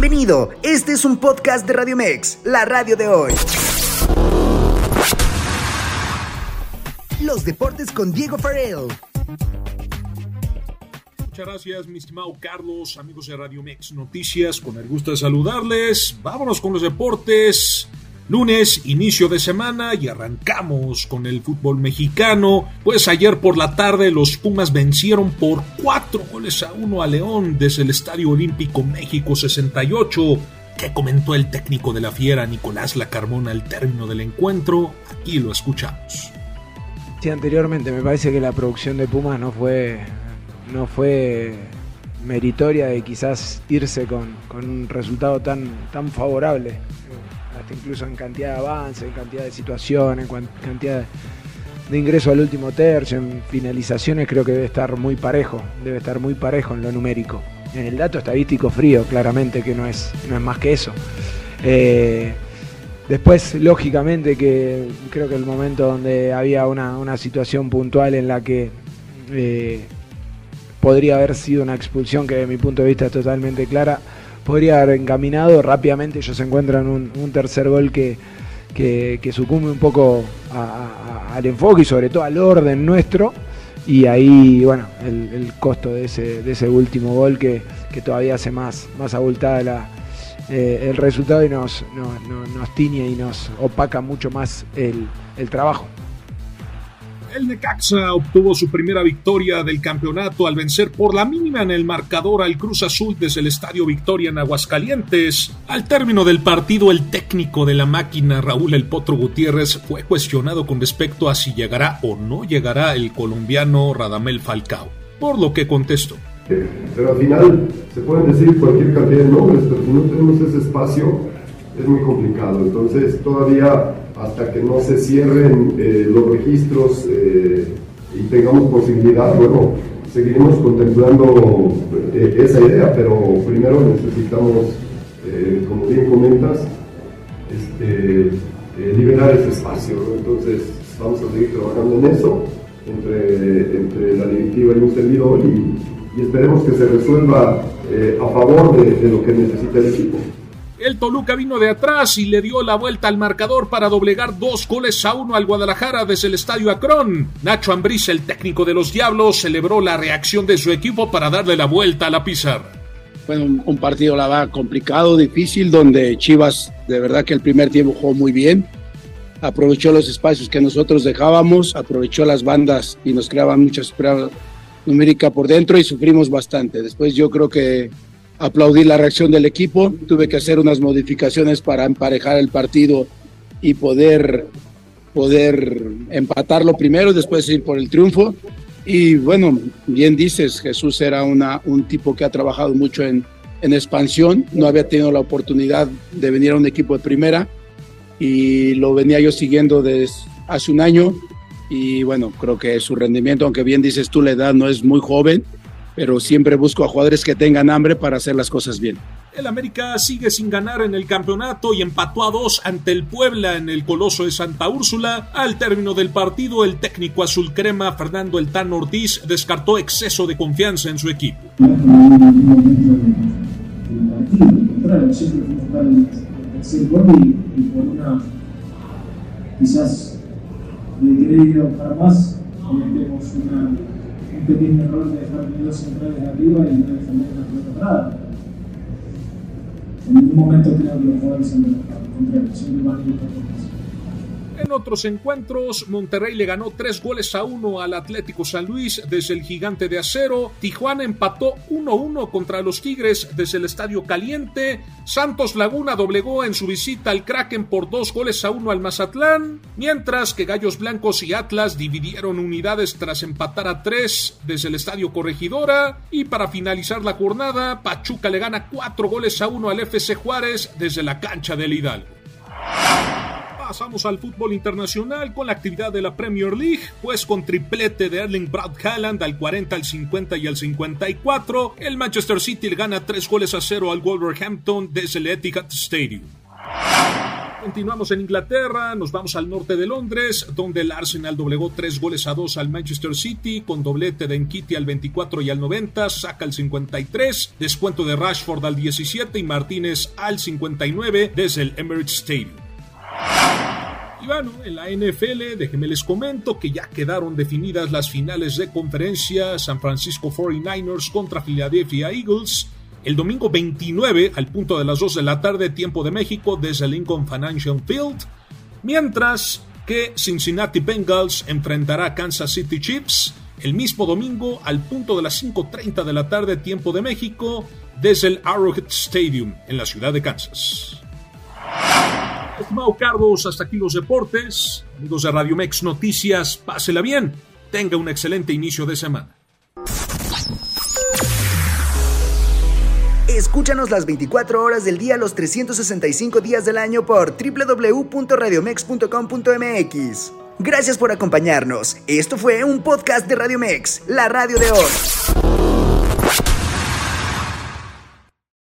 Bienvenido, este es un podcast de Radio Mex, la radio de hoy. Los deportes con Diego Farrell. Muchas gracias, mi estimado Carlos, amigos de Radio Mex Noticias, con el gusto de saludarles. Vámonos con los deportes. Lunes, inicio de semana y arrancamos con el fútbol mexicano. Pues ayer por la tarde los Pumas vencieron por cuatro goles a uno a León desde el Estadio Olímpico México 68. ¿Qué comentó el técnico de la Fiera, Nicolás Lacarmona, al término del encuentro? Aquí lo escuchamos. Sí, anteriormente me parece que la producción de Pumas no fue, no fue meritoria de quizás irse con, con un resultado tan, tan favorable incluso en cantidad de avance, en cantidad de situaciones, en cantidad de ingreso al último tercio, en finalizaciones, creo que debe estar muy parejo, debe estar muy parejo en lo numérico. En el dato estadístico frío, claramente que no es, no es más que eso. Eh, después, lógicamente, que creo que el momento donde había una, situación puntual en la que eh, podría haber sido una expulsión que desde mi punto de vista es totalmente clara, podría haber encaminado. Rápidamente ellos encuentran un, un tercer gol que, que, sucumbe un poco al enfoque y sobre todo al orden nuestro. Y ahí, bueno, el, costo de ese, de ese último gol que, todavía hace más, más abultada la, eh, el resultado y nos, nos, nos, tiñe y nos opaca mucho más el, el trabajo. El Necaxa obtuvo su primera victoria del campeonato al vencer por la mínima en el marcador al Cruz Azul desde el Estadio Victoria en Aguascalientes. Al término del partido, el técnico de la máquina, Raúl El Potro Gutiérrez, fue cuestionado con respecto a si llegará o no llegará el colombiano Radamel Falcao, por lo que contestó. Pero al final se pueden decir cualquier cantidad de nombres, pero si no tenemos ese espacio es muy complicado. Entonces todavía hasta que no se cierren eh, los registros eh, y tengamos posibilidad, bueno, seguiremos contemplando eh, esa idea, pero primero necesitamos, como bien comentas, este, liberar ese espacio. Entonces vamos a seguir trabajando en eso entre, entre la directiva y un servidor y, esperemos que se resuelva a favor de lo que necesita el equipo. El Toluca vino de atrás y le dio la vuelta al marcador para doblegar dos goles a uno al Guadalajara desde el Estadio Acron. Nacho Ambriz, el técnico de los Diablos, celebró la reacción de su equipo para darle la vuelta a la pizarra. Fue un, partido, la verdad, complicado, difícil, donde Chivas, de verdad que el primer tiempo jugó muy bien. Aprovechó los espacios que nosotros dejábamos, aprovechó las bandas y nos creaban muchas pruebas numérica por dentro y sufrimos bastante. Después yo creo que aplaudí la reacción del equipo, tuve que hacer unas modificaciones para emparejar el partido y poder, poder empatarlo primero, después ir por el triunfo. Y bueno, bien dices, Jesús era una, un tipo que ha trabajado mucho en, en expansión, no había tenido la oportunidad de venir a un equipo de primera y lo venía yo siguiendo desde hace un año. Y bueno, creo que su rendimiento, aunque bien dices tú, la edad no es muy joven, pero siempre busco a jugadores que tengan hambre para hacer las cosas bien. El América sigue sin ganar en el campeonato y empató a dos ante el Puebla en el Coloso de Santa Úrsula. Al término del partido, el técnico azul crema Fernando El Tan Ortiz descartó exceso de confianza en su equipo. quizás de para más, una un pequeño error de dejar dos centrales arriba y no defender la pelota parada. En ningún momento creo que los jugadores son contrarios, siempre van a en otros encuentros, Monterrey le ganó tres goles a uno al Atlético San Luis desde el Gigante de Acero. Tijuana empató 1-1 contra los Tigres desde el Estadio Caliente. Santos Laguna doblegó en su visita al Kraken por dos goles a uno al Mazatlán. Mientras que Gallos Blancos y Atlas dividieron unidades tras empatar a tres desde el Estadio Corregidora. Y para finalizar la jornada, Pachuca le gana cuatro goles a uno al FC Juárez desde la cancha del Hidalgo. Pasamos al fútbol internacional con la actividad de la Premier League, pues con triplete de Erling Braut Haaland al 40, al 50 y al 54, el Manchester City le gana 3 goles a 0 al Wolverhampton desde el Etihad Stadium. Continuamos en Inglaterra, nos vamos al norte de Londres, donde el Arsenal doblegó tres goles a dos al Manchester City, con doblete de Nkiti al 24 y al 90, saca al 53, descuento de Rashford al 17 y Martínez al 59 desde el Emirates Stadium. Y bueno, en la NFL, déjenme les comento que ya quedaron definidas las finales de conferencia San Francisco 49ers contra Philadelphia Eagles el domingo 29 al punto de las 2 de la tarde tiempo de México desde Lincoln Financial Field, mientras que Cincinnati Bengals enfrentará a Kansas City Chiefs el mismo domingo al punto de las 5.30 de la tarde tiempo de México desde el Arrowhead Stadium en la ciudad de Kansas. Estimado Carlos, hasta aquí los deportes. Amigos de Radio Mex Noticias, pásela bien. Tenga un excelente inicio de semana. Escúchanos las 24 horas del día, los 365 días del año por www.radiomex.com.mx. Gracias por acompañarnos. Esto fue un podcast de Radio Mex, la radio de hoy.